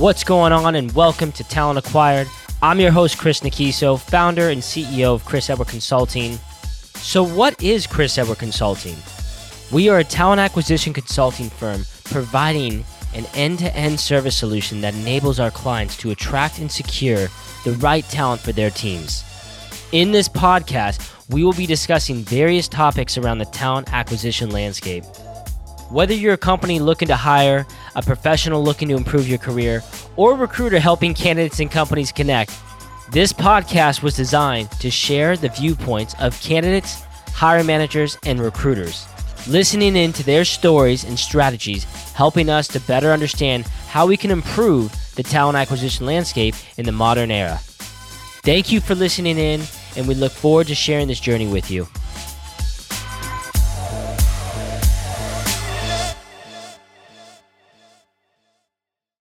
What's going on, and welcome to Talent Acquired. I'm your host, Chris Nikiso, founder and CEO of Chris Edward Consulting. So, what is Chris Edward Consulting? We are a talent acquisition consulting firm providing an end to end service solution that enables our clients to attract and secure the right talent for their teams. In this podcast, we will be discussing various topics around the talent acquisition landscape. Whether you're a company looking to hire, a professional looking to improve your career, or a recruiter helping candidates and companies connect, this podcast was designed to share the viewpoints of candidates, hiring managers, and recruiters, listening in to their stories and strategies, helping us to better understand how we can improve the talent acquisition landscape in the modern era. Thank you for listening in, and we look forward to sharing this journey with you.